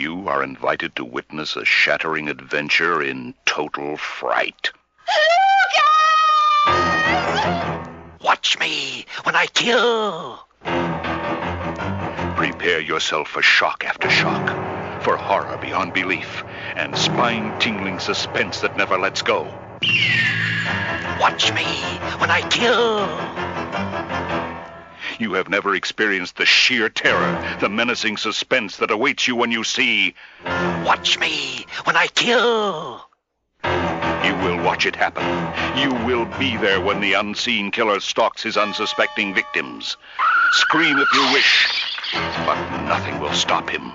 you are invited to witness a shattering adventure in total fright. Watch me when I kill. Prepare yourself for shock after shock, for horror beyond belief, and spine-tingling suspense that never lets go. Watch me when I kill. You have never experienced the sheer terror, the menacing suspense that awaits you when you see. Watch me when I kill. You will watch it happen. You will be there when the unseen killer stalks his unsuspecting victims. Scream if you wish, but nothing will stop him.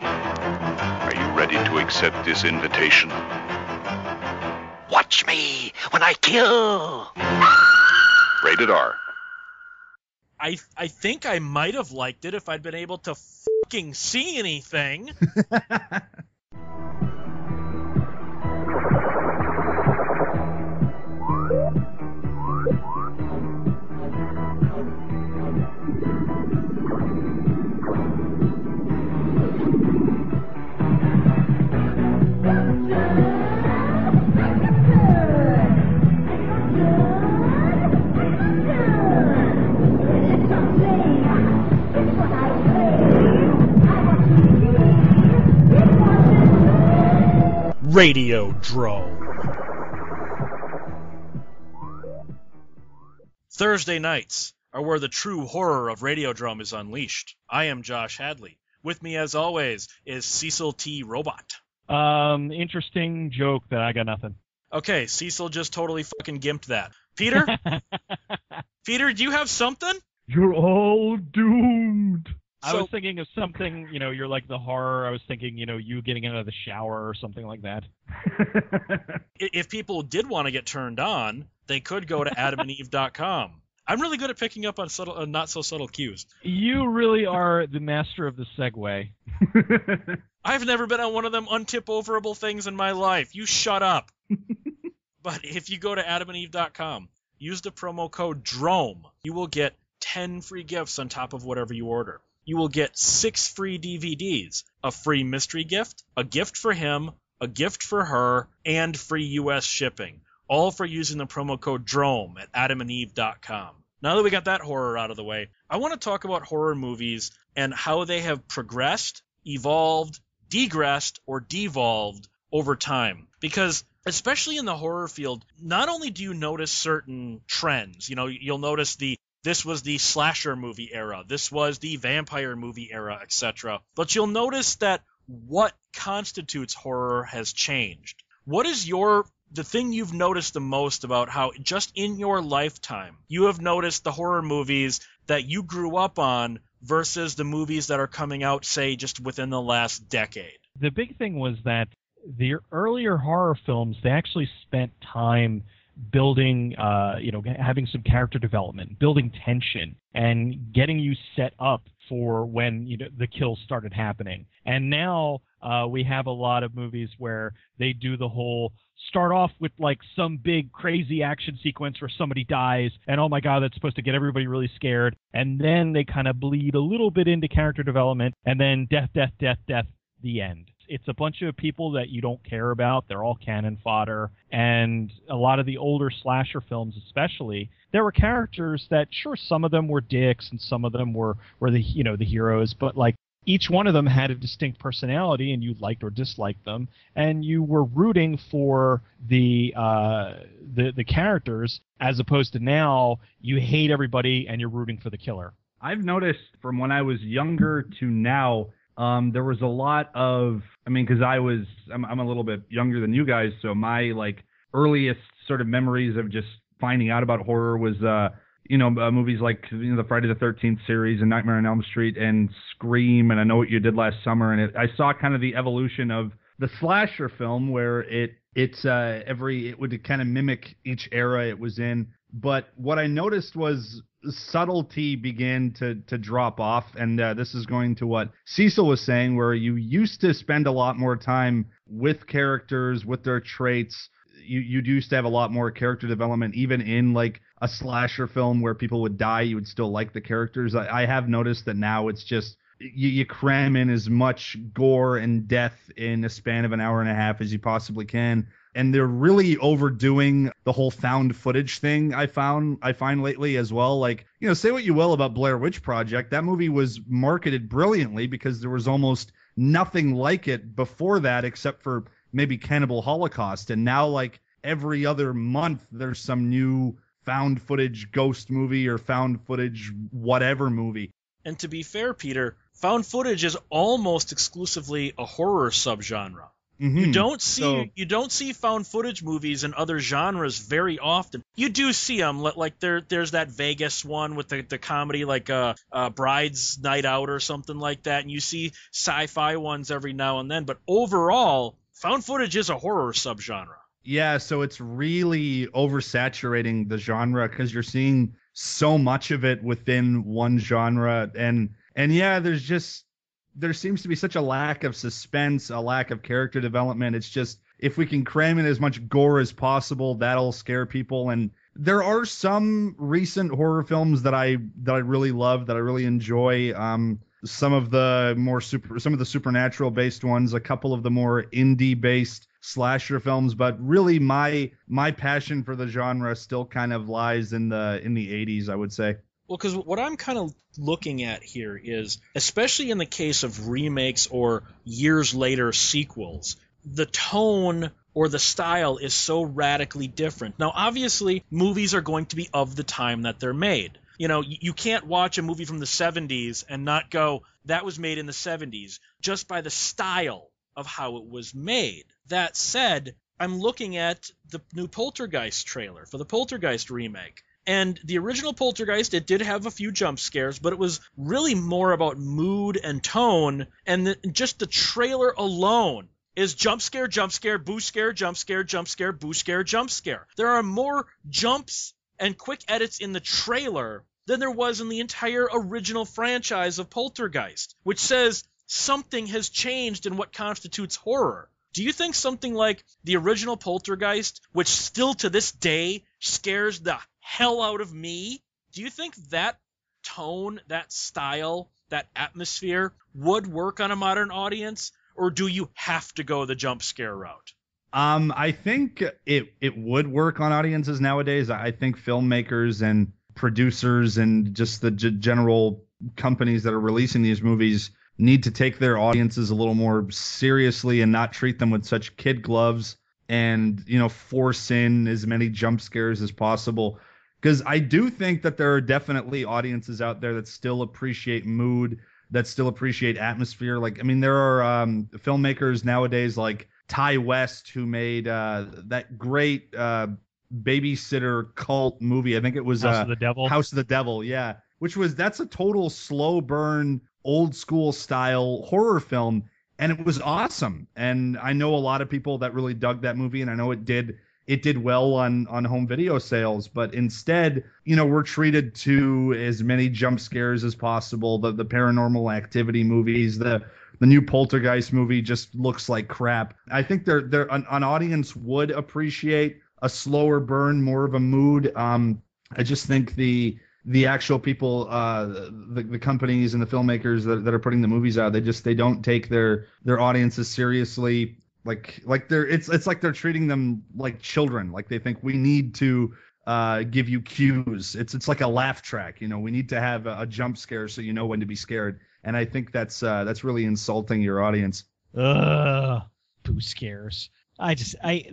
Are you ready to accept this invitation? Watch me when I kill. Rated R. I I think I might have liked it if I'd been able to fucking see anything. Radiodrome. Thursday nights are where the true horror of Radiodrome is unleashed. I am Josh Hadley. With me, as always, is Cecil T. Robot. Um, interesting joke that I got nothing. Okay, Cecil just totally fucking gimped that. Peter? Peter, do you have something? You're all doomed. I So- was thinking of something, you know, you're like the horror. I was thinking, you know, you getting out of the shower or something like that. If people did want to get turned on, they could go to adamandeve.com. I'm really good at picking up on subtle, uh, not so subtle cues. You really are the master of the segue. I've never been on one of them untip overable things in my life. You shut up. but if you go to adamandeve.com, use the promo code DROME, you will get 10 free gifts on top of whatever you order. You will get 6 free DVDs, a free mystery gift, a gift for him, a gift for her, and free US shipping. All for using the promo code DROME at adamandeve.com. Now that we got that horror out of the way, I want to talk about horror movies and how they have progressed, evolved, degressed, or devolved over time. Because especially in the horror field, not only do you notice certain trends, you know, you'll notice the this was the slasher movie era, this was the vampire movie era, etc. But you'll notice that what constitutes horror has changed. What is your the thing you've noticed the most about how just in your lifetime you have noticed the horror movies that you grew up on versus the movies that are coming out say just within the last decade? The big thing was that the earlier horror films, they actually spent time building, uh, you know, having some character development, building tension, and getting you set up for when you know the kills started happening. And now uh, we have a lot of movies where they do the whole start off with like some big crazy action sequence where somebody dies, and oh my god, that's supposed to get everybody really scared. And then they kind of bleed a little bit into character development, and then death, death, death, death, the end. It's a bunch of people that you don't care about. They're all cannon fodder. And a lot of the older slasher films, especially, there were characters that, sure, some of them were dicks and some of them were, were the, you know, the heroes, but like each one of them had a distinct personality and you liked or disliked them and you were rooting for the uh the the characters as opposed to now you hate everybody and you're rooting for the killer I've noticed from when I was younger to now, um, there was a lot of, I mean, because I was, I'm, I'm a little bit younger than you guys, so my like earliest sort of memories of just finding out about horror was, uh, you know, uh, movies like you know the Friday the Thirteenth series and Nightmare on Elm Street and Scream and I Know What You Did Last Summer, and it, I saw kind of the evolution of the slasher film where it it's uh, every it would kind of mimic each era it was in. But what I noticed was subtlety began to to drop off, and uh, this is going to what Cecil was saying, where you used to spend a lot more time with characters, with their traits. You you used to have a lot more character development, even in like a slasher film where people would die, you would still like the characters. I, I have noticed that now it's just you, you cram in as much gore and death in a span of an hour and a half as you possibly can and they're really overdoing the whole found footage thing I found I find lately as well. Like, you know, say what you will about Blair Witch Project, that movie was marketed brilliantly because there was almost nothing like it before that except for maybe Cannibal Holocaust and now like every other month there's some new found footage ghost movie or found footage whatever movie. And to be fair, Peter, found footage is almost exclusively a horror subgenre. Mm-hmm. You don't see So- you don't see found footage movies in other genres very often. You do see them like there there's that Vegas one with the, the comedy like uh, uh Bride's Night Out or something like that, and you see sci-fi ones every now and then. But overall, found footage is a horror subgenre. Yeah, so it's really oversaturating the genre because you're seeing so much of it within one genre, and and yeah, there's just there seems to be such a lack of suspense, a lack of character development. It's just if we can cram in as much gore as possible, that'll scare people. And there are some recent horror films that I that I really love, that I really enjoy. Um, some of the more super, some of the supernatural based ones, a couple of the more indie based slasher films, but really my my passion for the genre still kind of lies in the in the 80s, I would say. Well, because what I'm kind of looking at here is, especially in the case of remakes or years later sequels, the tone or the style is so radically different. Now, obviously, movies are going to be of the time that they're made. You know, you can't watch a movie from the 70s and not go, that was made in the 70s, just by the style of how it was made. That said, I'm looking at the new Poltergeist trailer for the Poltergeist remake. And the original Poltergeist, it did have a few jump scares, but it was really more about mood and tone. And the, just the trailer alone is jump scare, jump scare, boo scare, jump scare, jump scare, boo scare, jump scare. There are more jumps and quick edits in the trailer than there was in the entire original franchise of Poltergeist, which says something has changed in what constitutes horror. Do you think something like the original Poltergeist, which still to this day scares the hell out of me, do you think that tone, that style, that atmosphere would work on a modern audience? Or do you have to go the jump scare route? Um, I think it it would work on audiences nowadays. I think filmmakers and producers and just the g- general companies that are releasing these movies need to take their audiences a little more seriously and not treat them with such kid gloves and you know force in as many jump scares as possible because I do think that there are definitely audiences out there that still appreciate mood, that still appreciate atmosphere. Like, I mean, there are um, filmmakers nowadays like Ti West who made uh, that great uh, babysitter cult movie. I think it was House uh, of the Devil. House of the Devil, yeah. Which was that's a total slow burn, old school style horror film, and it was awesome. And I know a lot of people that really dug that movie, and I know it did it did well on on home video sales. But instead, you know, we're treated to as many jump scares as possible. The the paranormal activity movies, the the new Poltergeist movie just looks like crap. I think they're they're an, an audience would appreciate a slower burn, more of a mood. Um, I just think the the actual people, uh, the, the companies and the filmmakers that, that are putting the movies out, they just they don't take their their audiences seriously. Like like they're it's it's like they're treating them like children. Like they think we need to uh, give you cues. It's it's like a laugh track. You know, we need to have a, a jump scare so you know when to be scared. And I think that's uh, that's really insulting your audience. Ugh, boo scares. I just I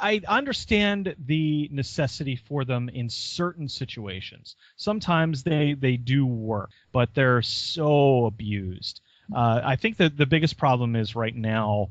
I understand the necessity for them in certain situations. Sometimes they they do work, but they're so abused. Uh, I think that the biggest problem is right now,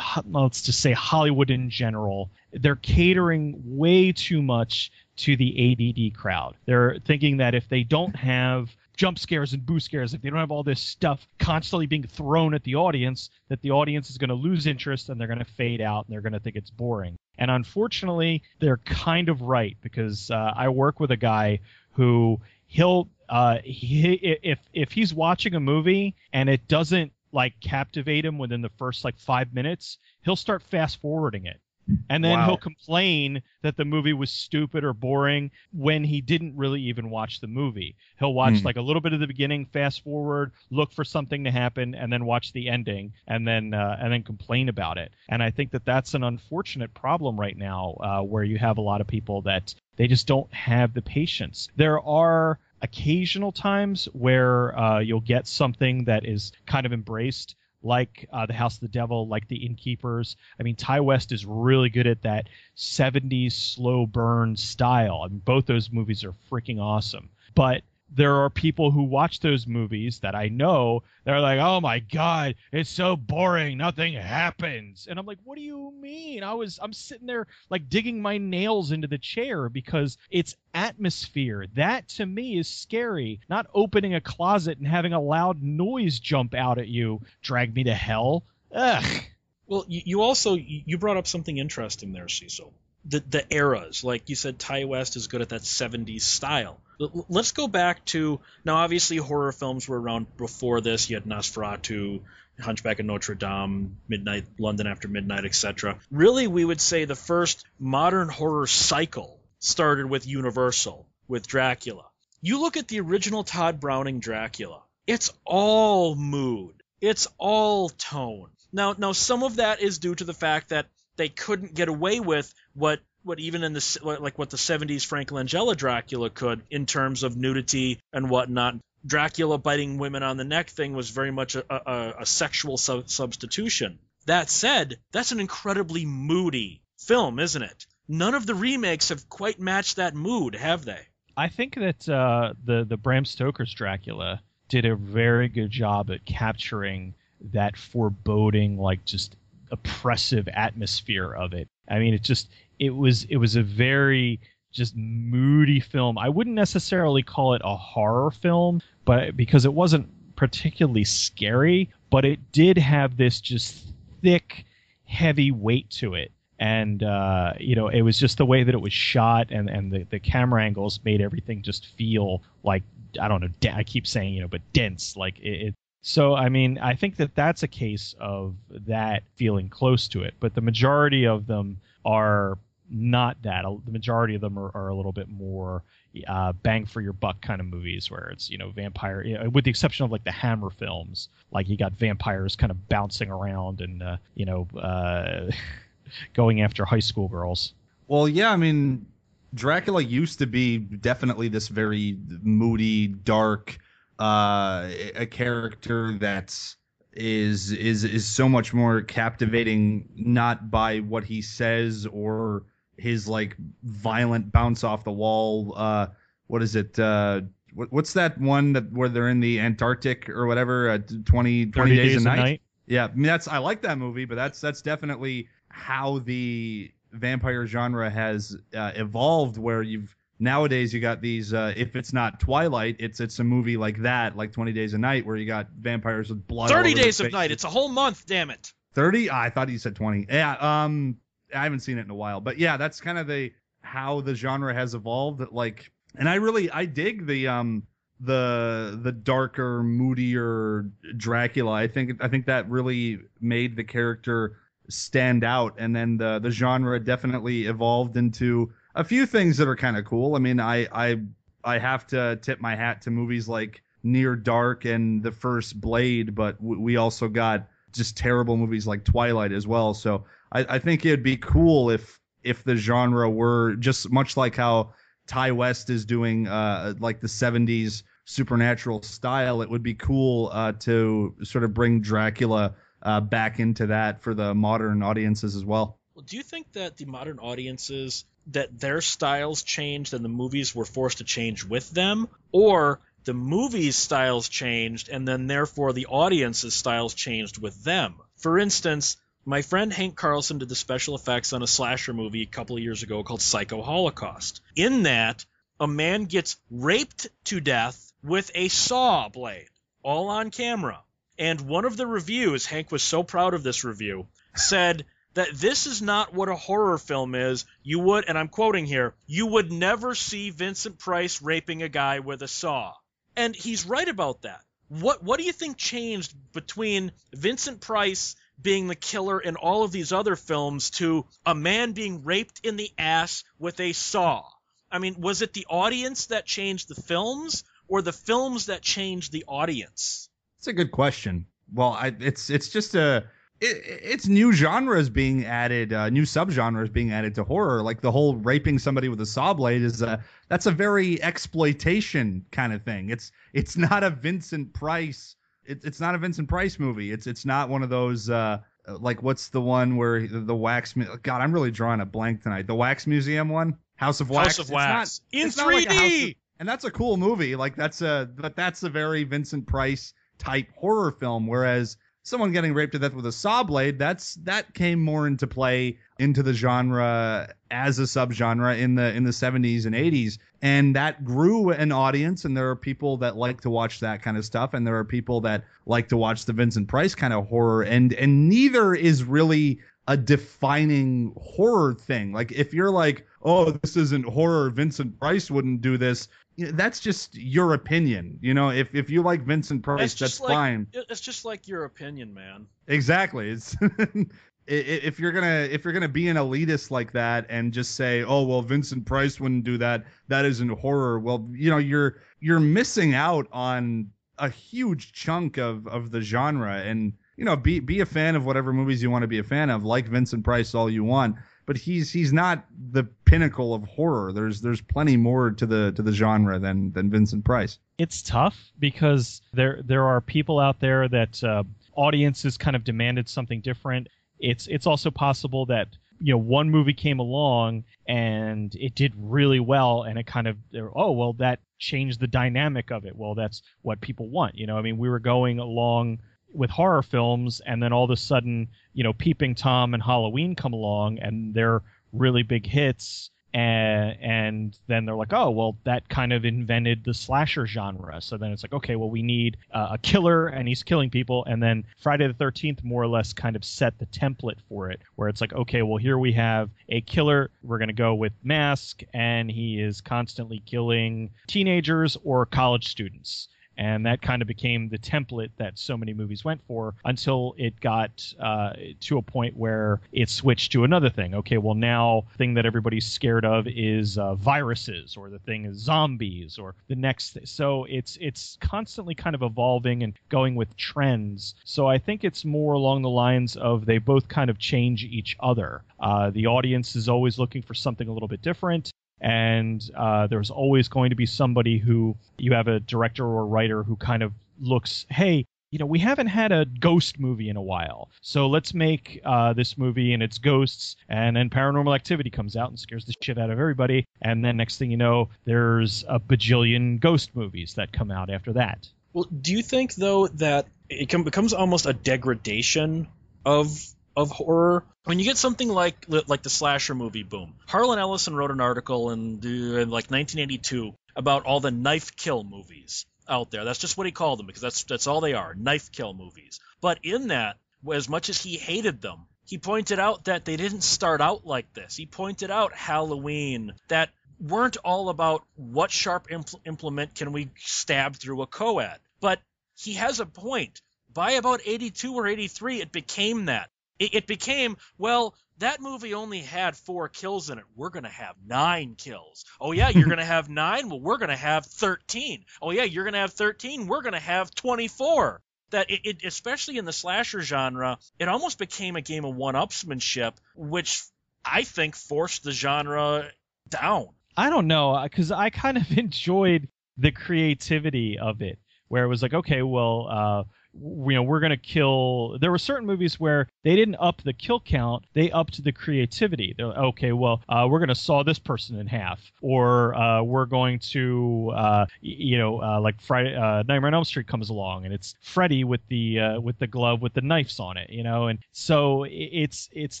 let's just say Hollywood in general, they're catering way too much to the ADD crowd. They're thinking that if they don't have jump scares and boo scares, if they don't have all this stuff constantly being thrown at the audience, that the audience is going to lose interest and they're going to fade out and they're going to think it's boring. And unfortunately, they're kind of right because uh, I work with a guy who he'll uh, he, if if he's watching a movie and it doesn't like captivate him within the first like five minutes, he'll start fast forwarding it And then Wow. he'll complain that the movie was stupid or boring when he didn't really even watch the movie. He'll watch Hmm. like a little bit of the beginning, fast forward, look for something to happen, and then watch the ending, and then uh, and then complain about it. And I think that that's an unfortunate problem right now, uh, where you have a lot of people that they just don't have the patience. There are occasional times where uh, you'll get something that is kind of embraced like uh, the House of the Devil, like the Innkeepers. I mean, Ti West is really good at that 70s slow burn style. I mean, both those movies are freaking awesome. But there are people who watch those movies that I know. They're like, "Oh my god, it's so boring. Nothing happens." And I'm like, "What do you mean?" I was I'm sitting there like digging my nails into the chair because it's atmosphere. That to me is scary. Not opening a closet and having a loud noise jump out at you, drag me to hell. Ugh. Well, you, also you brought up something interesting there, Cecil. The the eras, like you said, Ti West is good at that '70s style. Let's go back to now. Obviously, horror films were around before this. You had Nosferatu, Hunchback of Notre Dame, Midnight London After Midnight, etc. Really, we would say the first modern horror cycle started with Universal with Dracula. You look at the original Tod Browning Dracula. It's all mood. It's all tone. Now, now some of that is due to the fact that they couldn't get away with what what even in the like what the 70s Frank Langella Dracula could in terms of nudity and whatnot. Dracula biting women on the neck thing was very much a, a, a sexual sub- substitution. That said, that's an incredibly moody film, isn't it? None of the remakes have quite matched that mood, have they? I think that uh, the the Bram Stoker's Dracula did a very good job at capturing that foreboding, like just oppressive atmosphere of it. I mean, it just it was it was a very just moody film. I wouldn't necessarily call it a horror film, but because it wasn't particularly scary, but it did have this just thick, heavy weight to it. And uh, you know, it was just the way that it was shot, and and the, the camera angles made everything just feel like I don't know. I keep saying you know, but dense. Like it, it. So I mean, I think that that's a case of that feeling close to it. But the majority of them are not that. The majority of them are, are a little bit more uh, bang for your buck kind of movies, where it's you know vampire, you know, with the exception of like the Hammer films, like you got vampires kind of bouncing around and uh, you know uh, going after high school girls. Well, yeah, I mean, Dracula used to be definitely this very moody, dark, uh, a character that's is is is so much more captivating, not by what he says or his like violent bounce off the wall. Uh, what is it? Uh, what, what's that one that where they're in the Antarctic or whatever? Uh, 20, 20 30 days, days a a night. night. Yeah, I mean that's I like that movie, but that's that's definitely how the vampire genre has uh, evolved. Where you've nowadays you got these. Uh, if it's not Twilight, it's it's a movie like that, like Twenty Days a Night, where you got vampires with blood. Thirty Days of. Night. It's a whole month. Damn it. Thirty? I thought you said twenty. Yeah. Um, I haven't seen it in a while, but yeah, that's kind of the how the genre has evolved. Like, and I really I dig the um the the darker, moodier Dracula. I think I think that really made the character stand out, and then the the genre definitely evolved into a few things that are kind of cool. I mean, I I I have to tip my hat to movies like Near Dark and the first Blade, but we also got just terrible movies like Twilight as well. So I, I think it'd be cool if if the genre were just much like how Ti West is doing uh, like the 70s supernatural style. It would be cool uh, to sort of bring Dracula uh, back into that for the modern audiences as well. Well, do you think that the modern audiences that their styles changed and the movies were forced to change with them, or the movies' styles changed and then therefore the audience's styles changed with them? For instance, my friend Hank Carlson did the special effects on a slasher movie a couple of years ago called Psycho Holocaust. In that, a man gets raped to death with a saw blade, all on camera. And one of the reviews, Hank was so proud of this review, said that this is not what a horror film is. You would, and I'm quoting here, you would never see Vincent Price raping a guy with a saw. And he's right about that. What what do you think changed between Vincent Price being the killer in all of these other films to a man being raped in the ass with a saw. I mean, was it the audience that changed the films or the films that changed the audience? It's a good question. Well, I, it's it's just a it, it's new genres being added, uh, new subgenres being added to horror. Like the whole raping somebody with a saw blade is a that's a very exploitation kind of thing. It's it's not a Vincent Price. It, it's not a Vincent Price movie. It's it's not one of those. Uh, like what's the one where the, the wax? God, I'm really drawing a blank tonight. The Wax Museum one, House of Wax. House of Wax not, in 3D. Like of, and that's a cool movie. Like that's a but that's a very Vincent Price type horror film. Whereas someone getting raped to death with a saw blade, that's that came more into play into the genre as a subgenre in the in the 70s and 80s and that grew an audience and there are people that like to watch that kind of stuff and there are people that like to watch the Vincent Price kind of horror and and neither is really a defining horror thing. Like if you're like, "Oh, this isn't horror, Vincent Price wouldn't do this." That's just your opinion. You know, if if you like Vincent Price, that's, that's like, fine. It's just like your opinion, man. Exactly. It's if you're gonna if you're gonna be an elitist like that and just say, "Oh, well, Vincent Price wouldn't do that. That isn't horror." Well, you know, you're you're missing out on a huge chunk of of the genre and you know, be be a fan of whatever movies you want to be a fan of, like Vincent Price all you want. But he's he's not the pinnacle of horror. There's there's plenty more to the to the genre than than Vincent Price. It's tough because there there are people out there that uh, audiences kind of demanded something different. It's it's also possible that you know one movie came along and it did really well and it kind of oh well that changed the dynamic of it well that's what people want you know i mean we were going along with horror films, and then all of a sudden, you know, Peeping Tom and Halloween come along, and they're really big hits. And, and then they're like, oh, well, that kind of invented the slasher genre. So then it's like, okay, well, we need uh, a killer, and he's killing people. And then Friday the 13th more or less kind of set the template for it, where it's like, okay, well, here we have a killer. We're going to go with Mask, and he is constantly killing teenagers or college students and that kind of became the template that so many movies went for until it got uh, to a point where it switched to another thing. Okay, well now thing that everybody's scared of is uh, viruses, or the thing is zombies, or the next. Th- so it's it's constantly kind of evolving and going with trends. So I think it's more along the lines of they both kind of change each other. Uh, the audience is always looking for something a little bit different and uh, there's always going to be somebody who you have a director or writer who kind of looks, hey, you know, we haven't had a ghost movie in a while, so let's make uh, this movie and it's ghosts, and then Paranormal Activity comes out and scares the shit out of everybody, and then next thing you know, there's a bajillion ghost movies that come out after that. Well, do you think though that it becomes almost a degradation of of horror. When you get something like like the slasher movie boom, Harlan Ellison wrote an article in, in like 1982 about all the knife kill movies out there. That's just what he called them because that's that's all they are, knife kill movies. But in that, as much as he hated them, he pointed out that they didn't start out like this. He pointed out Halloween that weren't all about what sharp impl- implement can we stab through a co-ed. But he has a point. By about 82 or 83, it became that. It, it became, well, that movie only had four kills in it. We're going to have nine kills. Oh, yeah, you're going to have nine? Well, we're going to have 13. Oh, yeah, you're going to have 13? We're going to have 24. That it, it, especially in the slasher genre, it almost became a game of one upsmanship, which I think forced the genre down. I don't know, because I kind of enjoyed the creativity of it, where it was like, okay, well, uh, you know we're going to kill there were certain movies where they didn't up the kill count they upped the creativity. They're, okay well uh, we're going to saw this person in half or uh, we're going to uh, you know uh, like friday uh, nightmare on elm street comes along and it's freddy with the uh, with the glove with the knives on it you know? And so it's it's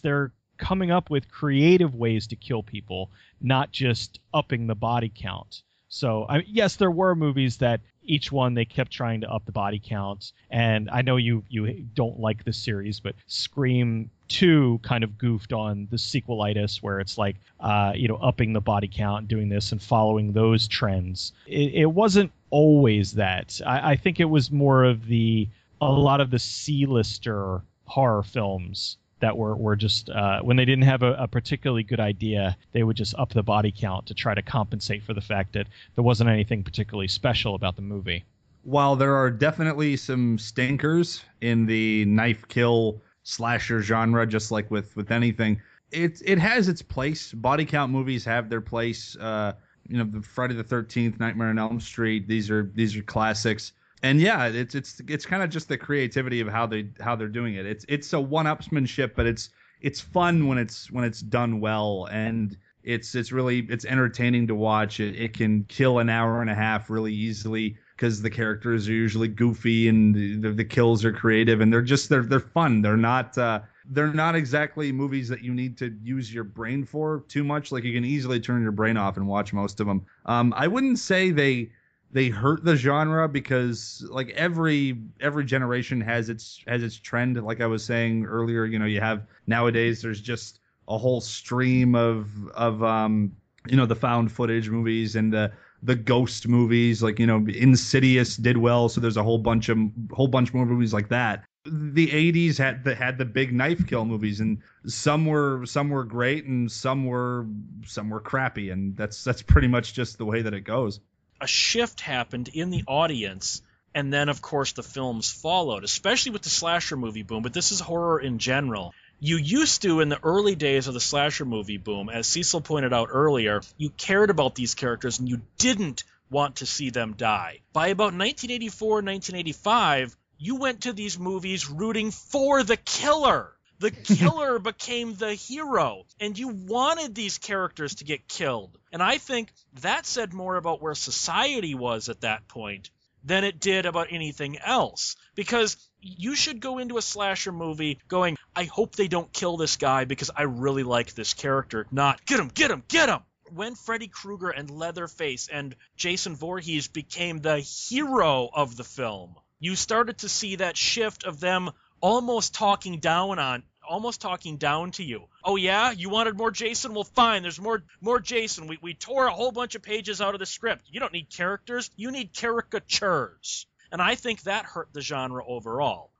they're coming up with creative ways to kill people not just upping the body count. So I, yes, there were movies that each one they kept trying to up the body count. And I know you you don't like this series, but Scream Two kind of goofed on the sequelitis, where it's like uh, you know upping the body count, and doing this, and following those trends. It, it wasn't always that. I, I think it was more of the a lot of the C-lister horror films that were, were just uh, when they didn't have a, a, particularly good idea, they would just up the body count to try to compensate for the fact that there wasn't anything particularly special about the movie. While there are definitely some stinkers in the knife kill slasher genre, just like with with anything, it it has its place. Body count movies have their place. Uh, you know, the Friday the Thirteenth, Nightmare on Elm Street. These are these are classics and yeah, it's it's it's kind of just the creativity of how they how they're doing it. It's it's a one-upsmanship, but it's it's fun when it's when it's done well, and it's it's really it's entertaining to watch. It it can kill an hour and a half really easily because the characters are usually goofy and the, the kills are creative and they're just they're they're fun. They're not uh, they're not exactly movies that you need to use your brain for too much. Like you can easily turn your brain off and watch most of them. Um, I wouldn't say they they hurt the genre because like every every generation has its has its trend. Like i was saying earlier you know you have nowadays there's just a whole stream of of um you know the found footage movies and the the ghost movies like you know insidious did well so there's a whole bunch of whole bunch more movies like that. The 80s had the had the big knife kill movies and some were some were great and some were some were crappy and that's that's pretty much just the way that it goes a shift happened in the audience and then of course the films followed especially with the slasher movie boom but this is horror in general. You used to in the early days of the slasher movie boom as cecil pointed out earlier you cared about these characters and you didn't want to see them die. By about 1984 1985 you went to these movies rooting for the killer the killer became the hero, and you wanted these characters to get killed. And I think that said more about where society was at that point than it did about anything else. Because you should go into a slasher movie going, I hope they don't kill this guy because I really like this character, not get him, get him, get him. When Freddy Krueger and Leatherface and Jason Voorhees became the hero of the film, you started to see that shift of them almost talking down on almost talking down to you. Oh yeah, you wanted more Jason? Well, fine. There's more more Jason. We we tore a whole bunch of pages out of the script. You don't need characters. You need caricatures. And I think that hurt the genre overall.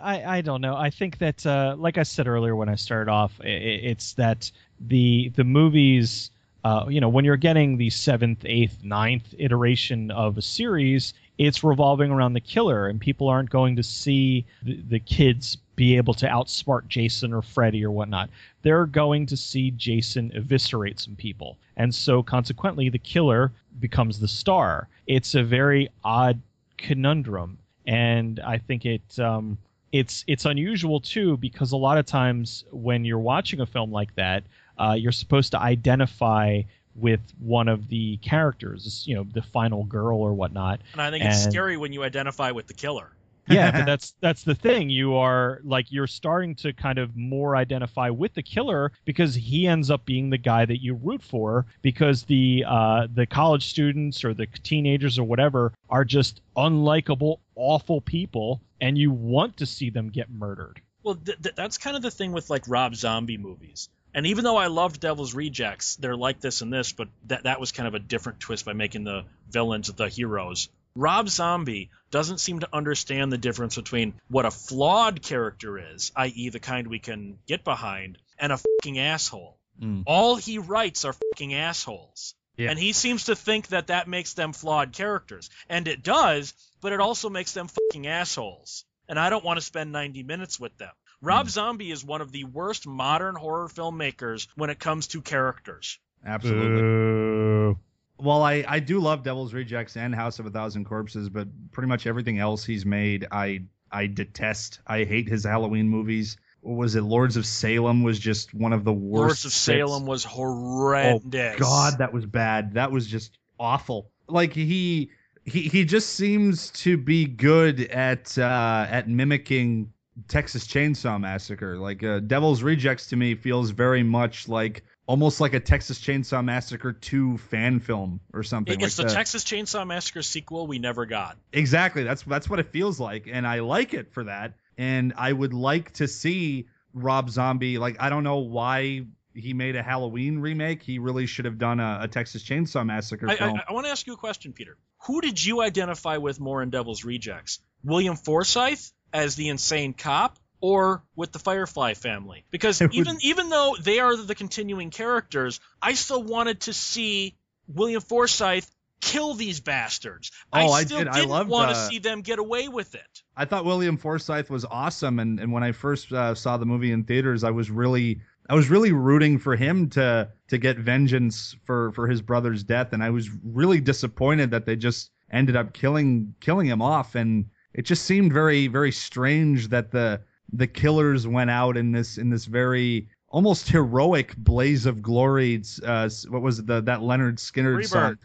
I, I don't know. I think that, uh, like I said earlier when I started off, it, it's that the the movies, uh, you know, when you're getting the seventh, eighth, ninth iteration of a series, it's revolving around the killer, and people aren't going to see the, the kids be able to outsmart Jason or Freddy or whatnot. They're going to see Jason eviscerate some people. And so consequently, the killer becomes the star. It's a very odd conundrum. And I think it. Um, it's it's unusual too because a lot of times when you're watching a film like that, uh, you're supposed to identify with one of the characters, you know, the final girl or whatnot. And I think and, it's scary when you identify with the killer. yeah, but that's that's the thing. You are like you're starting to kind of more identify with the killer because he ends up being the guy that you root for because the uh, the college students or the teenagers or whatever are just unlikable, awful people, and you want to see them get murdered. Well, th- th- that's kind of the thing with like Rob Zombie movies. And even though I loved Devil's Rejects, they're like this and this, but that that was kind of a different twist by making the villains the heroes. Rob Zombie doesn't seem to understand the difference between what a flawed character is, i.e., the kind we can get behind, and a fucking asshole. Mm. All he writes are fucking assholes. Yeah. And he seems to think that that makes them flawed characters. And it does, but it also makes them fucking assholes. And I don't want to spend 90 minutes with them. Rob mm. Zombie is one of the worst modern horror filmmakers when it comes to characters. Absolutely. Well, I, I do love Devil's Rejects and House of a Thousand Corpses, but pretty much everything else he's made, I I detest. I hate his Halloween movies. What was it? Lords of Salem was just one of the worst. Lords of Salem was horrendous. Oh, God, that was bad. That was just awful. Like he he he just seems to be good at uh, at mimicking Texas Chainsaw Massacre. Like uh, Devil's Rejects to me feels very much like almost like a Texas Chainsaw Massacre 2 fan film or something. It's like the, Texas Chainsaw Massacre sequel we never got. Exactly. That's that's what it feels like, and I like it for that. And I would like to see Rob Zombie. Like I don't know why he made a Halloween remake. He really should have done a, a Texas Chainsaw Massacre I, film. I, I want to ask you a question, Peter. Who did you identify with more in Devil's Rejects? William Forsythe as the insane cop or with the Firefly family. Because would- even even though they are the continuing characters, I still wanted to see William Forsythe kill these bastards. Oh, I still did. I didn't loved, want to uh, see them get away with it. I thought William Forsythe was awesome, and, and when I first uh, saw the movie in theaters, I was really I was really rooting for him to to get vengeance for for his brother's death, and I was really disappointed that they just ended up killing killing him off, and it just seemed very very strange that the the killers went out in this in this very almost heroic blaze of glory. Uh, what was it, the that Lynyrd Skynyrd song?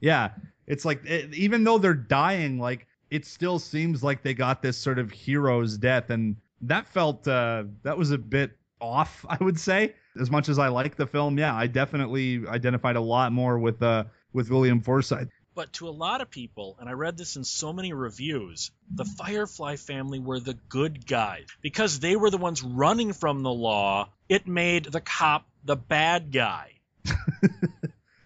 Yeah, it's like it, even though they're dying, like it still seems like they got this sort of hero's death, and that felt uh, that was a bit off. I would say, as much as I like the film, yeah, I definitely identified a lot more with uh with William Forsythe. But to a lot of people, and I read this in so many reviews, the Firefly family were the good guys. Because they were the ones running from the law, it made the cop the bad guy.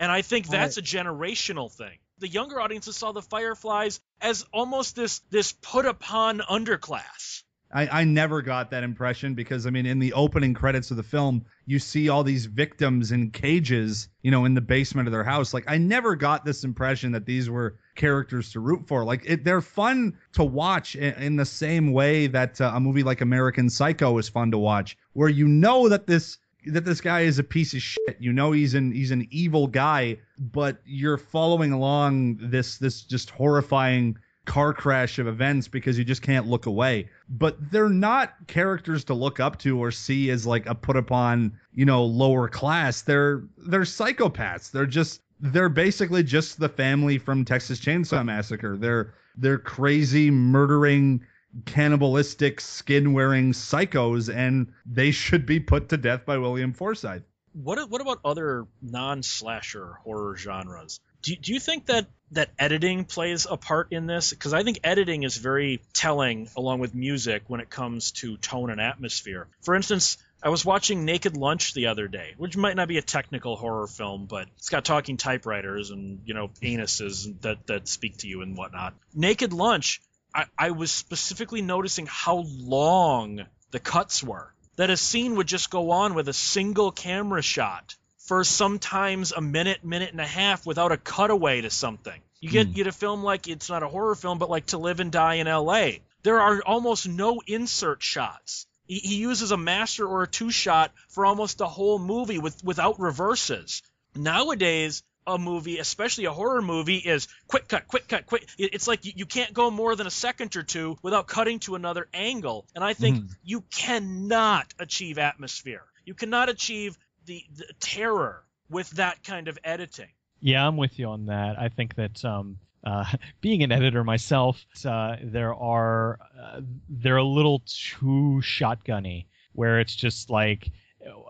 and I think that's a generational thing. The younger audiences saw the Fireflies as almost this this put upon underclass. I, I never got that impression because I mean in the opening credits of the film you see all these victims in cages you know in the basement of their house. Like I never got this impression that these were characters to root for. Like it, they're fun to watch in, in the same way that uh, a movie like American Psycho is fun to watch where you know that this that this guy is a piece of shit. You know he's an he's an evil guy but you're following along this this just horrifying car crash of events because you just can't look away. But they're not characters to look up to or see as like a put upon, you know, lower class. They're they're psychopaths. They're just they're basically just the family from Texas Chainsaw Massacre. They're they're crazy murdering cannibalistic skin wearing psychos and they should be put to death by William Forsythe. What what about other non-slasher horror genres? Do, do you think that that editing plays a part in this? Because I think editing is very telling, along with music, when it comes to tone and atmosphere. For instance, I was watching Naked Lunch the other day, which might not be a technical horror film, but it's got talking typewriters and you know anuses that that speak to you and whatnot. Naked Lunch, I, I was specifically noticing how long the cuts were. That a scene would just go on with a single camera shot for sometimes a minute, minute and a half without a cutaway to something. You get Hmm. you get a film like it's not a horror film, but like To Live and Die in L.A. There are almost no insert shots. He, he uses a master or a two shot for almost the whole movie with without reverses. Nowadays, a movie, especially a horror movie, is quick cut, quick cut, quick. It- It's like you, you can't go more than a second or two without cutting to another angle. And I think Mhm. you cannot achieve atmosphere. You cannot achieve the, the terror with that kind of editing. Yeah, I'm with you on that. I think that um, uh, being an editor myself, uh, there are uh, they're a little too shotgunny, where it's just like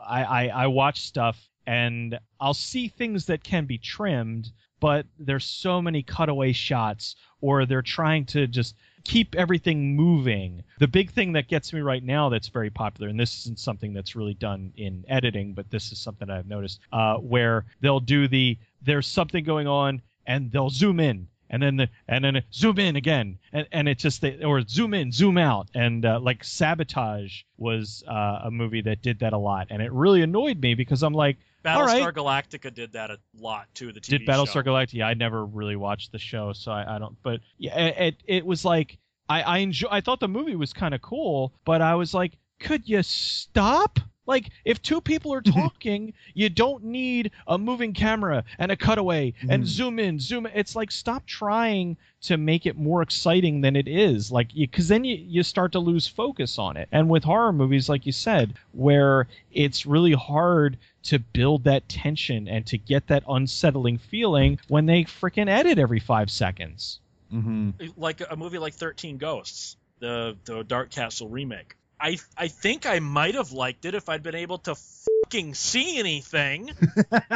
I, I I watch stuff and I'll see things that can be trimmed, but there's so many cutaway shots, or they're trying to just keep everything moving. The big thing that gets me right now that's very popular, and this isn't something that's really done in editing, but this is something I've noticed, uh, where they'll do the there's something going on and they'll zoom in and then the, and then zoom in again and, and it just they, or zoom in zoom out and uh, like sabotage was uh, a movie that did that a lot and it really annoyed me because i'm like Battlestar right. Galactica did that a lot too. The TV did Battlestar show. Galactica? Yeah, I never really watched the show, so I, I don't. But yeah, it it, it was like I I enjoy. I thought the movie was kind of cool, but I was like, could you stop? Like, if two people are talking, you don't need a moving camera and a cutaway and Mhm. zoom in, zoom. In. It's like stop trying to make it more exciting than it is. Like, because then you you start to lose focus on it. And with horror movies, like you said, where it's really hard to build that tension and to get that unsettling feeling when they freaking edit every five seconds. Mm-hmm. like a movie like 13 Ghosts, the the Dark Castle remake. I I think I might have liked it if I'd been able to fucking see anything.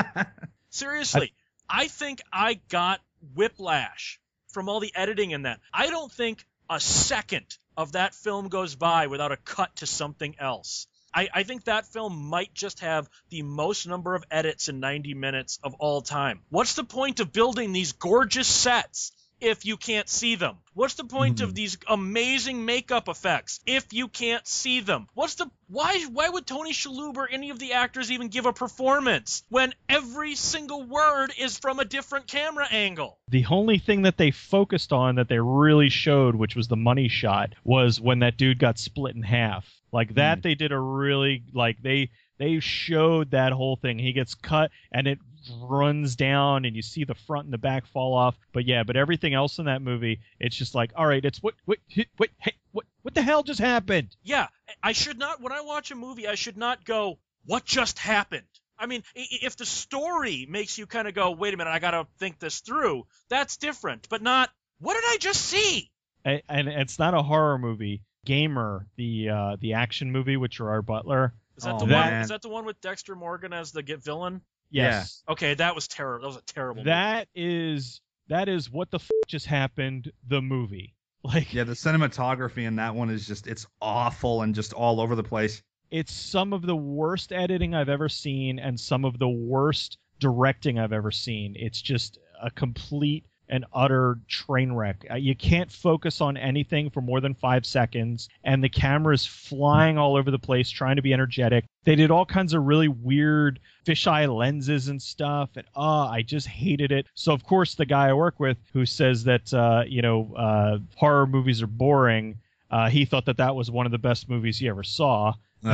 Seriously, I think I got whiplash from all the editing in that. I don't think a second of that film goes by without a cut to something else. I, I think that film might just have the most number of edits in 90 minutes of all time. What's the point of building these gorgeous sets if you can't see them? What's the point Mhm. of these amazing makeup effects if you can't see them? What's the why why would Tony Shalhoub or any of the actors even give a performance when every single word is from a different camera angle? The only thing that they focused on that they really showed, which was the money shot, was when that dude got split in half. Like that, they did a really like they they showed that whole thing. He gets cut and it runs down, and you see the front and the back fall off. But yeah, but everything else in that movie, it's just like, all right, it's what what what hey, what what the hell just happened? Yeah, I should not when I watch a movie, I should not go, "What just happened?" I mean, i- i- if the story makes you kind of go, "Wait a minute, I got to think this through." That's different, but not, "What did I just see?" A- and it's not a horror movie. Gamer, the uh, the action movie with Gerard Butler. Is that Oh, the man. one? Is that the one with Dexter Morgan as the get villain? Yes. Okay, that was terrible. That was a terrible. movie. That is that is what the f- just happened. The movie, like Yeah, the cinematography in that one is just it's awful and just all over the place. it's some of the worst editing I've ever seen and some of the worst directing I've ever seen. It's just a complete and utter train wreck. Uh, You can't focus on anything for more than five seconds, and the camera's flying all over the place trying to be energetic. They did all kinds of really weird fisheye lenses and stuff, and oh, I just hated it. So of course, the guy I work with, who says that uh, you know uh, horror movies are boring, uh, he thought that that was one of the best movies he ever saw. You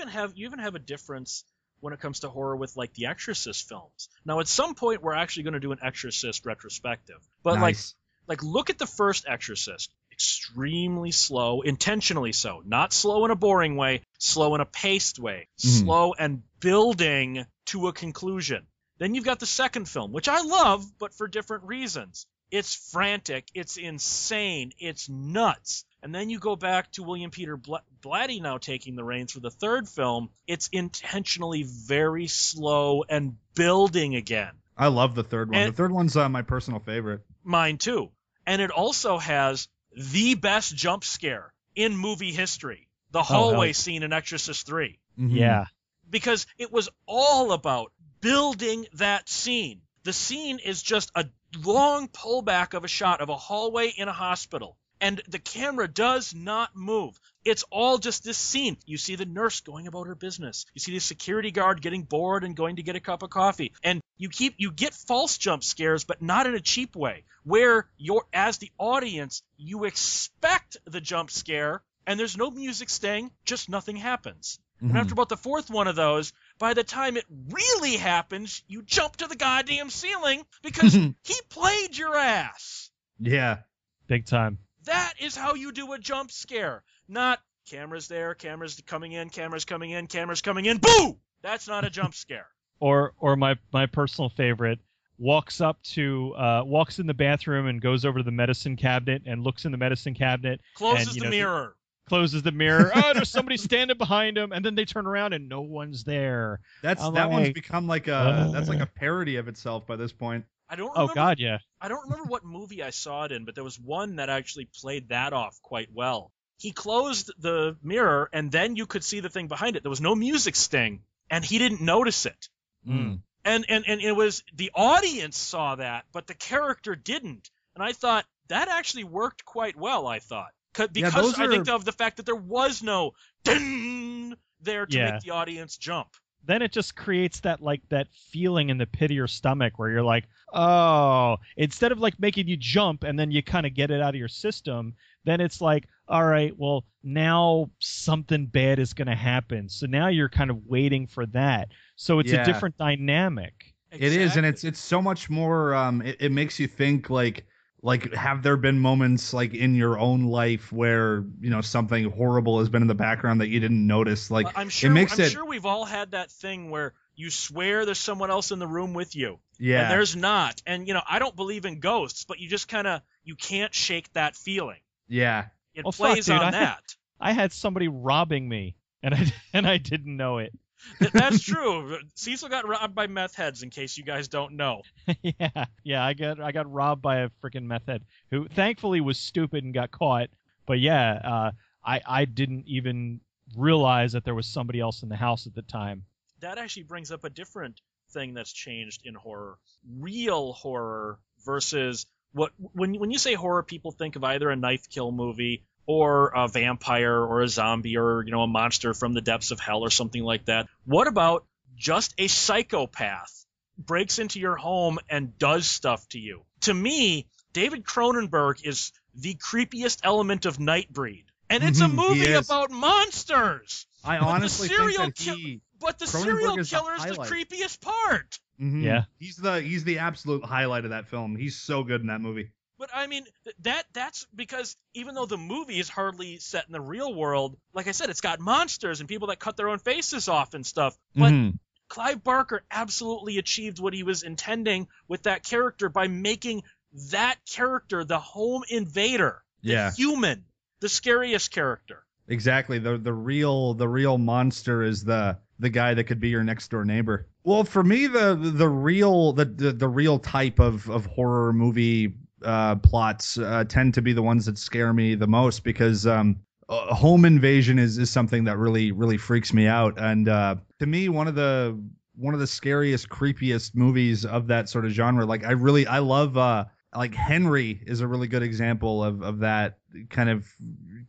even have you even have a difference when it comes to horror with like the Exorcist films. Now, at some point, we're actually going to do an Exorcist retrospective, but like nice. like look at the first Exorcist. Extremely slow, intentionally so. Not slow in a boring way, slow in a paced way. Mhm. Slow and building to a conclusion. Then you've got the second film, which I love, but for different reasons. It's frantic, it's insane, it's nuts. And then you go back to William Peter Bla- Blatty now taking the reins for the third film. It's intentionally very slow and building again. I love the third one. And- the third one's uh, my personal favorite. Mine too. And it also has the best jump scare in movie history. The hell hallway yeah. scene in Exorcist 3. Mhm. Yeah. Because it was all about building that scene. The scene is just a long pullback of a shot of a hallway in a hospital. And the camera does not move. It's all just this scene. You see the nurse going about her business. You see the security guard getting bored and going to get a cup of coffee. And you keep you get false jump scares, but not in a cheap way, where you're as the audience, you expect the jump scare, and there's no music sting, just nothing happens. And Mhm. after about the fourth one of those, by the time it really happens, you jump to the goddamn ceiling because he played your ass. Yeah. Big time. That is how you do a jump scare. Not cameras there, cameras coming in, cameras coming in, cameras coming in. Boo! That's not a jump scare. Or or my my personal favorite walks up to uh, walks in the bathroom and goes over to the medicine cabinet and looks in the medicine cabinet, Closes And, the know, mirror. Closes the mirror. oh, there's somebody standing behind him, and then they turn around and no one's there. That's I'm that one's become like a uh. that's like a parody of itself by this point. I don't Oh God, yeah. I don't remember what movie I saw it in, but there was one that actually played that off quite well. He closed the mirror, and then you could see the thing behind it. There was no music sting, and he didn't notice it. Mm. And and and it was the audience saw that, but the character didn't. And I thought that actually worked quite well. I thought 'Cause- Yeah, because those I think of the fact that there was no ding there to Yeah. make the audience jump. Then it just creates that like that feeling in the pit of your stomach where you're like, oh, instead of like making you jump and then you kind of get it out of your system, then it's like, all right, well now something bad is going to happen. So now you're kind of waiting for that. So it's Yeah. a different dynamic. It is, and it's it's so much more. Um, it, it makes you think like like have there been moments like in your own life where you know something horrible has been in the background that you didn't notice? Like I'm sure. it makes I'm it- sure we've all had that thing where you swear there's someone else in the room with you, yeah, and there's not. And you know, I don't believe in ghosts, but you just kind of you can't shake that feeling. yeah, It fuck, plays dude, on I- that. I had somebody robbing me and I and I didn't know it. Th- That's true. Cecil got robbed by meth heads, in case you guys don't know. yeah, yeah, I got I got robbed by a freaking meth head who thankfully was stupid and got caught. But yeah, uh, I I didn't even realize that there was somebody else in the house at the time. That actually brings up a different thing that's changed in horror. Real horror versus what when when you say horror, people think of either a knife kill movie or a vampire or a zombie or you know a monster from the depths of hell or something like that. What about just a psychopath breaks into your home and does stuff to you? To me, David Cronenberg is the creepiest element of Nightbreed. And it's a movie about monsters. I But the honestly think serial that kill- he. But the Cronenberg serial is the killer is the highlight. creepiest part. Mhm. Yeah. He's the he's the absolute highlight of that film. He's so good in that movie. But I mean, that that's because even though the movie is hardly set in the real world, like I said, it's got monsters and people that cut their own faces off and stuff. But Mhm. Clive Barker absolutely achieved what he was intending with that character by making that character the home invader, the Yeah. human, the scariest character. Exactly. The the real the real monster is the the guy that could be your next door neighbor. Well, for me, the the real the the, the real type of of horror movie uh, plots uh, tend to be the ones that scare me the most because um, uh, home invasion is is something that really really freaks me out. And uh, to me, one of the one of the scariest, creepiest movies of that sort of genre. Like I really I love uh, like Henry is a really good example of of that kind of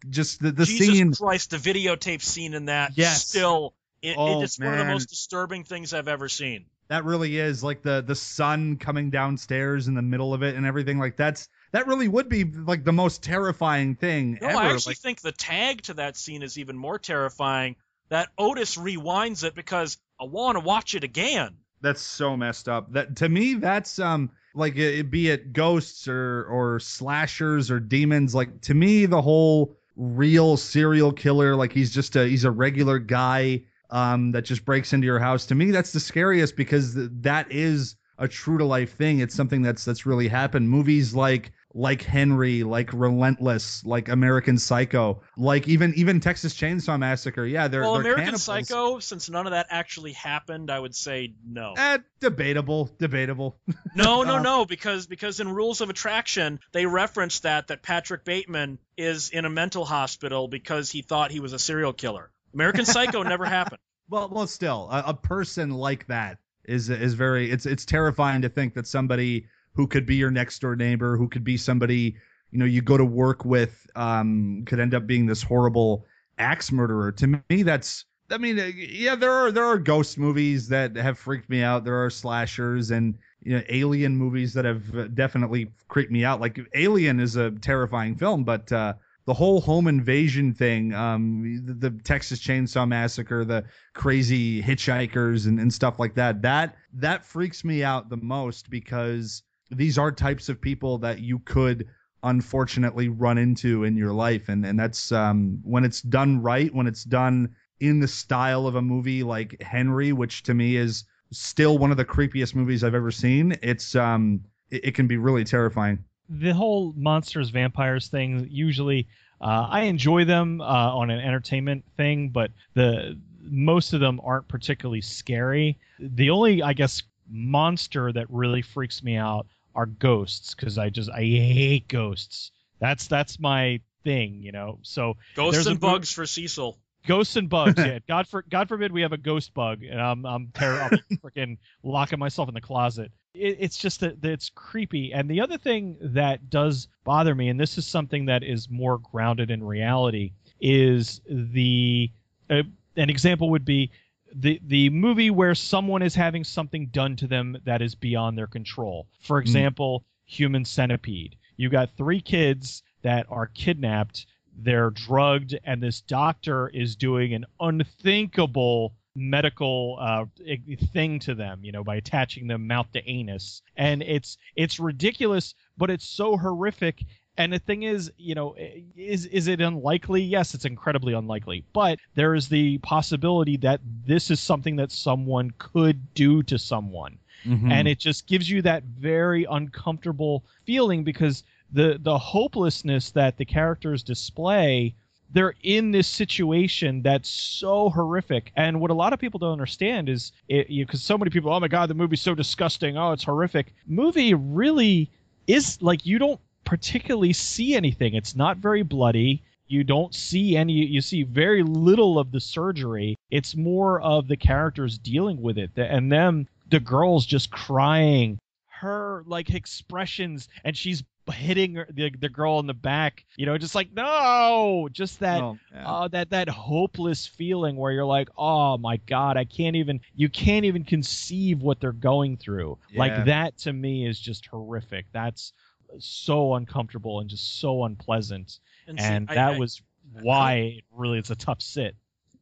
just the the Jesus scene. Christ, the videotape scene in that Yes. still. It, Oh, it's one of the most disturbing things I've ever seen. That really is like the the son coming downstairs in the middle of it and everything like that's that really would be like the most terrifying thing No, ever. I actually like, think the tag to that scene is even more terrifying. That Otis rewinds it because I want to watch it again. that's so messed up. That to me that's um like it, be it ghosts or or slashers or demons like to me the whole real serial killer like he's just a he's a regular guy um that just breaks into your house to me that's the scariest because th- that is a true to life thing it's something that's that's really happened movies like like Henry like Relentless like American Psycho like even even Texas Chainsaw Massacre yeah they're well, they're American cannibals. Psycho, since none of that actually happened, I would say no. eh, debatable debatable No, no, Um, no, because because in Rules of Attraction they reference that that Patrick Bateman is in a mental hospital because he thought he was a serial killer. American Psycho never happened. Well, well, still, a, a person like that is is very. It's it's terrifying to think that somebody who could be your next door neighbor, who could be somebody you know you go to work with, um, could end up being this horrible axe murderer. To me, that's. I mean, uh, yeah, there are there are ghost movies that have freaked me out. There are slashers and you know alien movies that have uh, definitely creeped me out. Like Alien is a terrifying film, but uh, the whole home invasion thing, um, the, the Texas Chainsaw Massacre, the crazy hitchhikers and, and stuff like that, that that freaks me out the most because these are types of people that you could unfortunately run into in your life. And and that's um when it's done right when it's done in the style of a movie like Henry which to me is still one of the creepiest movies I've ever seen it's um it, it can be really terrifying the whole monsters vampires thing usually uh, i enjoy them uh, on an entertainment thing but the most of them aren't particularly scary. The only i guess monster that really freaks me out are ghosts because i just i hate ghosts. That's that's my thing you know? So Ghosts and bugs for Cecil. Ghosts and bugs yeah. God for god forbid we have a ghost bug and i'm i'm, ter- I'm freaking locking myself in the closet. It, it's just that, it's creepy. And the other thing that does bother me and this is something that is more grounded in reality is the uh, an example would be the the movie where someone is having something done to them that is beyond their control. For example human centipede. You got three kids that are kidnapped they're drugged and this doctor is doing an unthinkable medical uh, thing to them you know by attaching them mouth to anus. And it's it's ridiculous but it's so horrific. And the thing is you know is is it unlikely? Yes it's incredibly unlikely. But there is the possibility that this is something that someone could do to someone. And it just gives you that very uncomfortable feeling because the the hopelessness that the characters display they're in this situation that's so horrific. And what a lot of people don't understand is because so many people oh my god the movie's so disgusting. Oh it's horrific. Movie really is like you don't particularly see anything. It's not very bloody. You don't see any you see very little of the surgery. It's more of the characters dealing with it and them the girls just crying. Her like expressions and she's hitting the the girl in the back. You know, just like no, just that. Well, yeah. uh, that that hopeless feeling where you're like, oh my god, I can't even you can't even conceive what they're going through. Yeah. Like that to me is just horrific. That's so uncomfortable and just so unpleasant. And, And I- that I- was why it really it's a tough sit.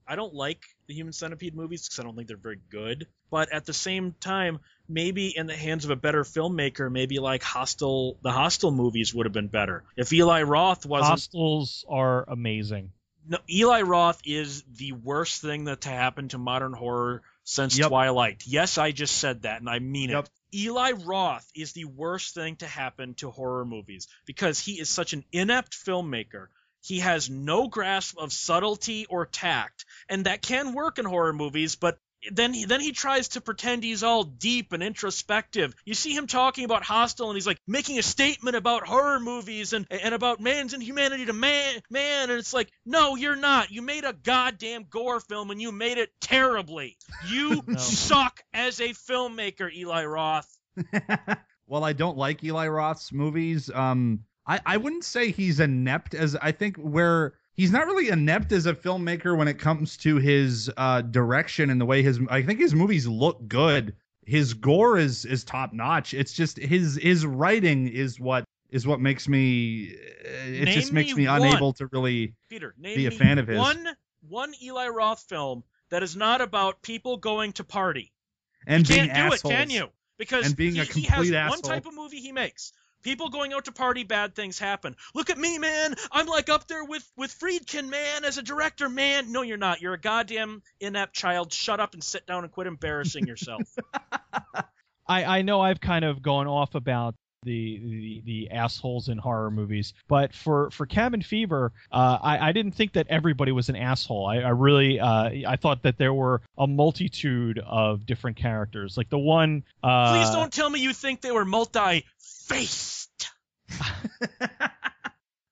I don't like the Human Centipede movies because I don't think they're very good. But at the same time, maybe in the hands of a better filmmaker, maybe like Hostel, the Hostel movies would have been better. If Eli Roth wasn't, Hostels are amazing. no, Eli Roth is the worst thing that to happen to modern horror since Yep. Twilight. Yes, I just said that, and I mean Yep. it. Eli Roth is the worst thing to happen to horror movies because he is such an inept filmmaker. He has no grasp of subtlety or tact, and that can work in horror movies, but then he, then he tries to pretend he's all deep and introspective. You see him talking about Hostel, and he's like making a statement about horror movies and and about man's inhumanity to man, man, and it's like, no, you're not. You made a goddamn gore film, and you made it terribly. You No. suck as a filmmaker, Eli Roth. well, I don't like Eli Roth's movies. Um, I, I wouldn't say he's inept as I think where he's not really inept as a filmmaker when it comes to his uh, direction and the way his I think his movies look good. His gore is is top notch. It's just his his writing is what is what makes me it Name just makes me one. unable to really Peter, Be a fan of his. one one Eli Roth film that is not about people going to party. and you being can't do assholes. it, can you? Because And being he, a he has complete one asshole. type of movie he makes. People going out to party, bad things happen. Look at me, man. I'm like up there with with Friedkin, man, as a director, man. No, you're not. You're a goddamn inept child. Shut up and sit down and quit embarrassing yourself. I, I know I've kind of gone off about the, the the assholes in horror movies, but for for Cabin Fever, uh, I I didn't think that everybody was an asshole. I, I really uh, I thought that there were a multitude of different characters. Like the one. Uh, Please don't tell me you think they were multi-faced.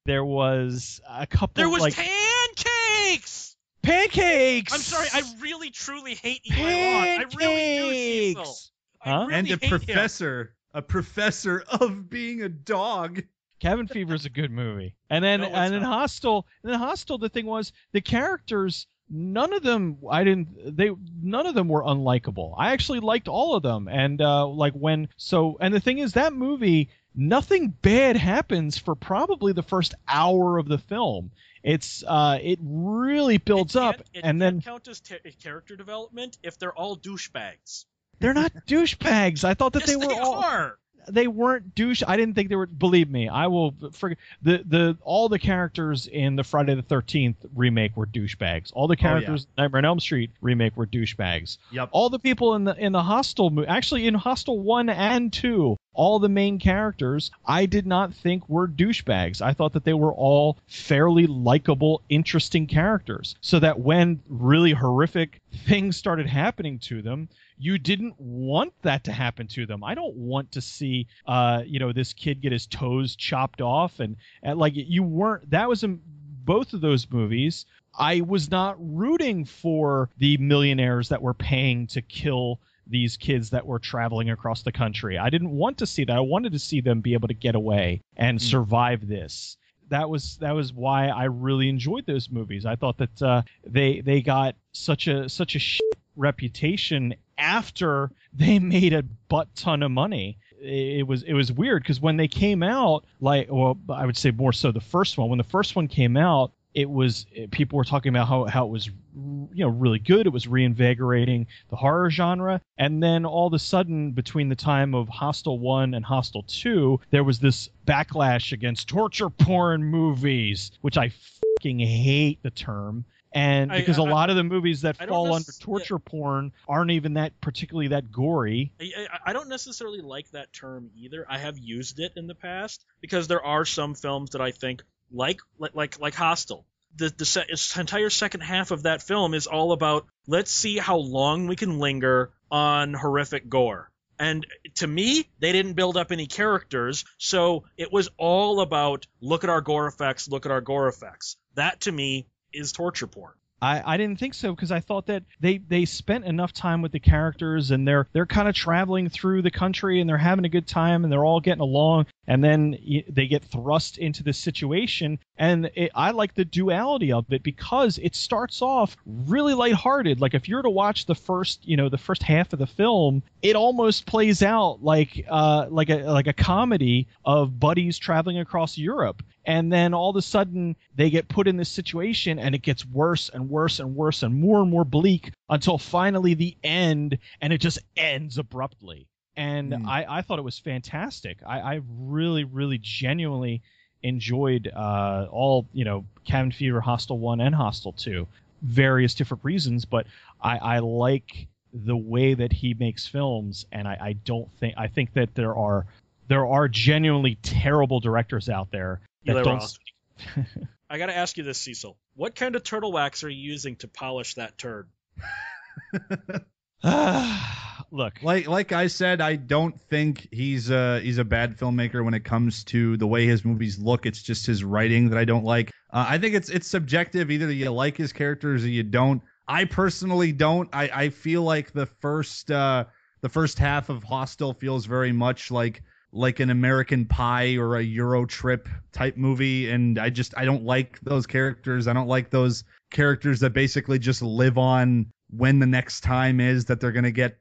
There was a couple. There was like pancakes. pancakes. I'm sorry. I really truly hate Eli Roth. I really do, Cecil. Pancakes! I Huh? really and a hate him. Professor, a professor of being a dog. Cabin Fever is a good movie. And then No, and in not. Hostel, and then Hostel, the thing was the characters. None of them, I didn't. They none of them were unlikable. I actually liked all of them. And uh, like when so, and the thing is that movie, nothing bad happens for probably the first hour of the film. It's uh, it really builds It up, it and then count as ter- character development if they're all douchebags. They're not douchebags. I thought that yes, they were they all. are. they weren't douche. I didn't think they were. Believe me, I will forget the the all the characters in the Friday the Thirteenth remake were douchebags. All the Oh, yeah. characters in Nightmare on Elm Street remake were douchebags. Yep. All the people in the in the Hostel actually in Hostel one and two, all the main characters, I did not think were douchebags. I thought that they were all fairly likable, interesting characters. So that when really horrific things started happening to them, you didn't want that to happen to them. I don't want to see, uh, you know, this kid get his toes chopped off, and, and like you weren't. That was in both of those movies. I was not rooting for the millionaires that were paying to kill these kids that were traveling across the country. I didn't want to see that. I wanted to see them be able to get away and Mm. survive this. That was that was why I really enjoyed those movies. I thought that uh, they they got such a such a shit reputation after they made a butt ton of money. It it was it was weird because when they came out, like well, I would say more so the first one. When the first one came out, it was eh, people were talking about how how it was you know really good. It was reinvigorating the horror genre, and then all of a sudden, between the time of Hostel One and Hostel Two, there was this backlash against torture porn movies, which I fucking hate the term. And because a I- lot of the movies that fall under torture porn aren't even that particularly that gory. I, I- I don't necessarily like that term either. I have used it in the past because there are some films that I think like like like, Hostel. The the se- entire second half of that film is all about let's see how long we can linger on horrific gore. And to me, they didn't build up any characters, so it was all about look at our gore effects, look at our gore effects. That to me is torture porn. I, I didn't think so because I thought that they, they spent enough time with the characters and they're they're kind of traveling through the country and they're having a good time and they're all getting along and then they get thrust into this situation. And it, I like the duality of it because it starts off really lighthearted. Like if you're to watch the first you know the first half of the film it almost plays out like uh like a like a comedy of buddies traveling across Europe and then all of a sudden they get put in this situation and it gets worse and worse and worse and more and more bleak until finally the end and it just ends abruptly. And Hmm. I, I thought it was fantastic. I, I really really genuinely enjoyed uh, all you know cabin fever hostel 1 and hostel 2 various different reasons but I, I like the way that he makes films and I, I don't think i think that there are there are genuinely terrible directors out there that Eli don't Roth. I gotta ask you this, Cecil. What kind of turtle wax are you using to polish that turd? look like like I said, I don't think he's uh he's a bad filmmaker when it comes to the way his movies look. It's just his writing that I don't like. Uh, I think it's it's subjective. Either you like his characters or you don't. I personally don't. I I feel like the first uh the first half of Hostel feels very much like like an American Pie or a Euro Trip type movie, and I just I don't like those characters. I don't like those characters that basically just live on when the next time is that they're gonna get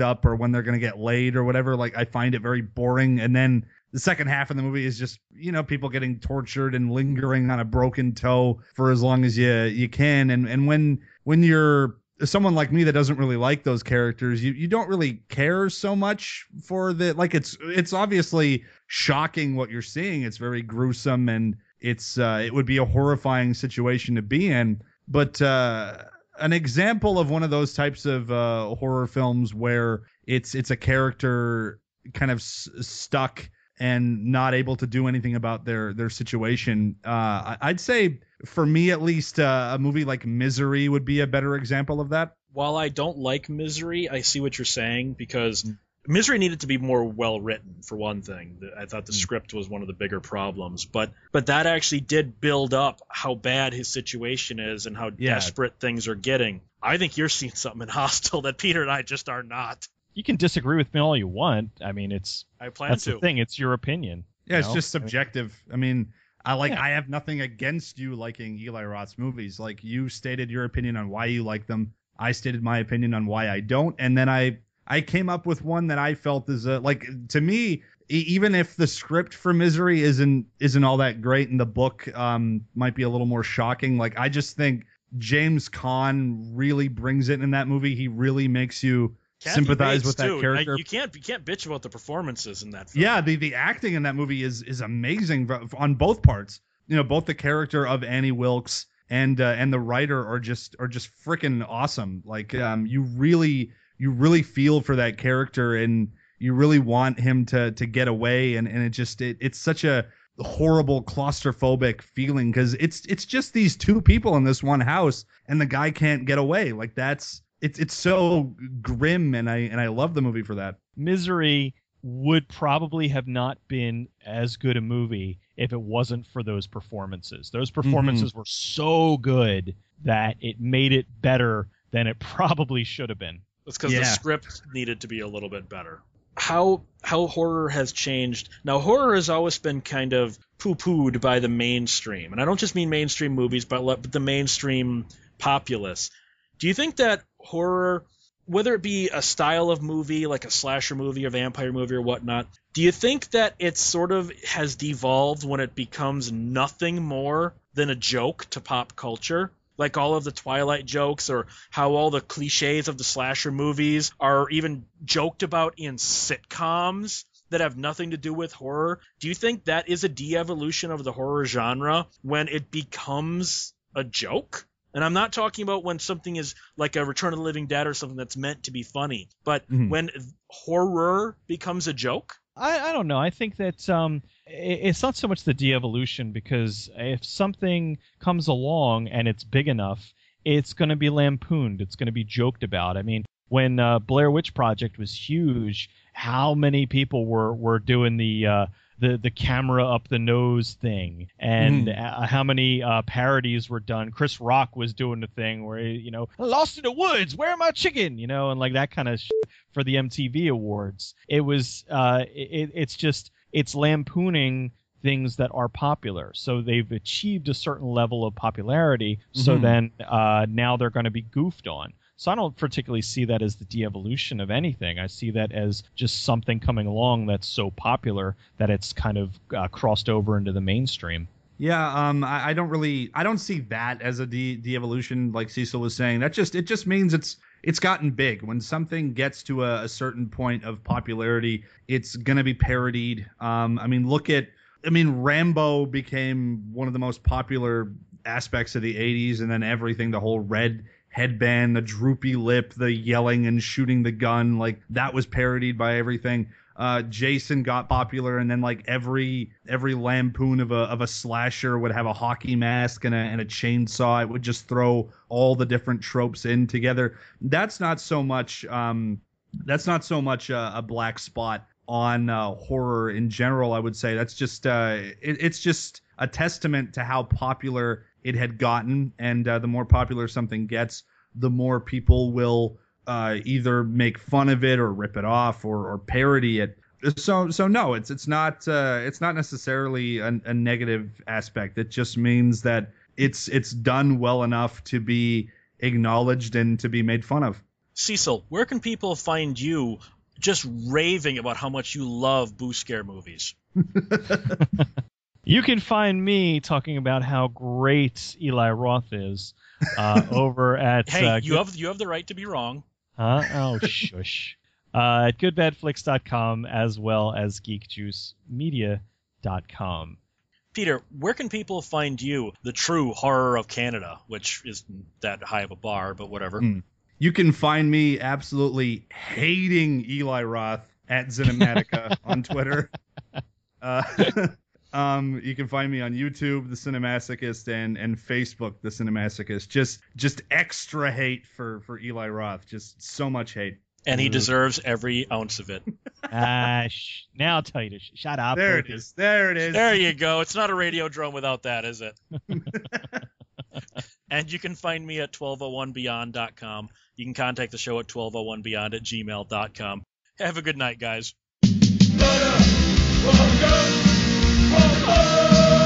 up or when they're gonna get laid or whatever. Like I find it very boring. And then the second half of the movie is just you know people getting tortured and lingering on a broken toe for as long as you you can. And and when when you're someone like me that doesn't really like those characters, you you don't really care so much for the like it's it's obviously shocking what you're seeing. It's very gruesome and it's uh it would be a horrifying situation to be in. But uh an example of one of those types of uh, horror films where it's it's a character kind of s- stuck and not able to do anything about their their situation. Uh, I'd say for me at least, uh, a movie like Misery would be a better example of that. While I don't like Misery, I see what you're saying because Misery needed to be more well written for one thing. I thought the Mm. script was one of the bigger problems, but but that actually did build up how bad his situation is and how Yeah. desperate things are getting. I think you're seeing something in Hostel that Peter and I just are not. You can disagree with me all you want i mean it's I plan that's to. the thing it's your opinion Yeah, you it's know? just subjective. I mean, I like Yeah. I have nothing against you liking Eli Roth's movies. Like you stated your opinion on why you like them. I stated my opinion on why I don't, and then I I came up with one that I felt is a like to me e- even if the script for Misery isn't isn't all that great and the book um might be a little more shocking, like I just think James Caan really brings it in that movie. He really makes you Kathy sympathize Bates, with that too. character. Like, you can't you can't bitch about the performances in that film. Yeah, the the acting in that movie is is amazing on both parts. You know, both the character of Annie Wilkes and uh, and the writer are just are just freaking awesome. Like um you really you really feel for that character and you really want him to to get away and and it just it, it's such a horrible claustrophobic feeling cuz it's it's just these two people in this one house and the guy can't get away. Like that's it's it's so grim and I and I love the movie for that. misery would probably have not been as good a movie if it wasn't for those performances those mm-hmm. performances were so good that it made it better than it probably should have been It's because the script needed to be a little bit better. How how horror has changed. Now horror has always been kind of poo-pooed by the mainstream, and I don't just mean mainstream movies, but, but the mainstream populace. Do you think that horror, whether it be a style of movie like a slasher movie, or vampire movie, or whatnot, do you think that it sort of has devolved when it becomes nothing more than a joke to pop culture? Like all of the Twilight jokes, or how all the cliches of the slasher movies are even joked about in sitcoms that have nothing to do with horror. Do you think that is a de-evolution of the horror genre when it becomes a joke? And I'm not talking about when something is like a Return of the Living Dead or something that's meant to be funny, but Mhm. when horror becomes a joke. I, I don't know. I think that um, i- it's not so much the de-evolution because if something comes along and it's big enough, it's going to be lampooned. It's going to be joked about. I mean, when uh, Blair Witch Project was huge, how many people were were doing the uh, the the camera up the nose thing, and Mhm. uh, how many uh, parodies were done. Chris Rock was doing the thing where he, you know, lost in the woods, where my chicken, you know, and like that kind of for the MTV awards. It was uh, it, it's just it's lampooning things that are popular. So they've achieved a certain level of popularity. So Mhm. then uh, now they're going to be goofed on. So I don't particularly see that as the de-evolution of anything. I see that as just something coming along that's so popular that it's kind of uh, crossed over into the mainstream. Yeah, um, I, I don't really, I don't see that as a de de-evolution, like Cecil was saying. That just, it just means it's, it's gotten big. When something gets to a, a certain point of popularity, it's gonna be parodied. Um, I mean, look at, I mean, Rambo became one of the most popular aspects of the '80s, and then everything, the whole red headband, the droopy lip, the yelling and shooting the gun, like that was parodied by everything uh, Jason got popular, and then like every every lampoon of a of a slasher would have a hockey mask and a and a chainsaw. It would just throw all the different tropes in together. That's not so much. Um, that's not so much a, a black spot on uh, horror in general. I would say that's just uh, it, it's just a testament to how popular it had gotten, and uh, the more popular something gets, the more people will uh, either make fun of it or rip it off or, or parody it. So so no, it's it's not uh, it's not necessarily a, a negative aspect. It just means that it's it's done well enough to be acknowledged and to be made fun of. Cecil, where can people find you just raving about how much you love boo scare movies? You can find me talking about how great Eli Roth is uh, over at Hey, uh, you Good- have you have the right to be wrong. Huh? Oh, shush. Uh, at goodbadflix.com as well as geekjuicemedia.com. Peter, where can people find you, the true horror of Canada, which isn't that high of a bar, but whatever. Mm. You can find me absolutely hating Eli Roth at Cinematica on Twitter. Uh, um, you can find me on YouTube, The Cinemasochist, and and Facebook, The Cinemasochist. Just just extra hate for for Eli Roth. Just so much hate. And he Ooh. deserves every ounce of it. Ah, sh- now I'll tell you to sh- shut up. There it is. There it is. There you go. It's not a Radiodrome without that, is it? and you can find me at 1201beyond.com. You can contact the show at 1201beyond at gmail.com. Have a good night, guys. Oh!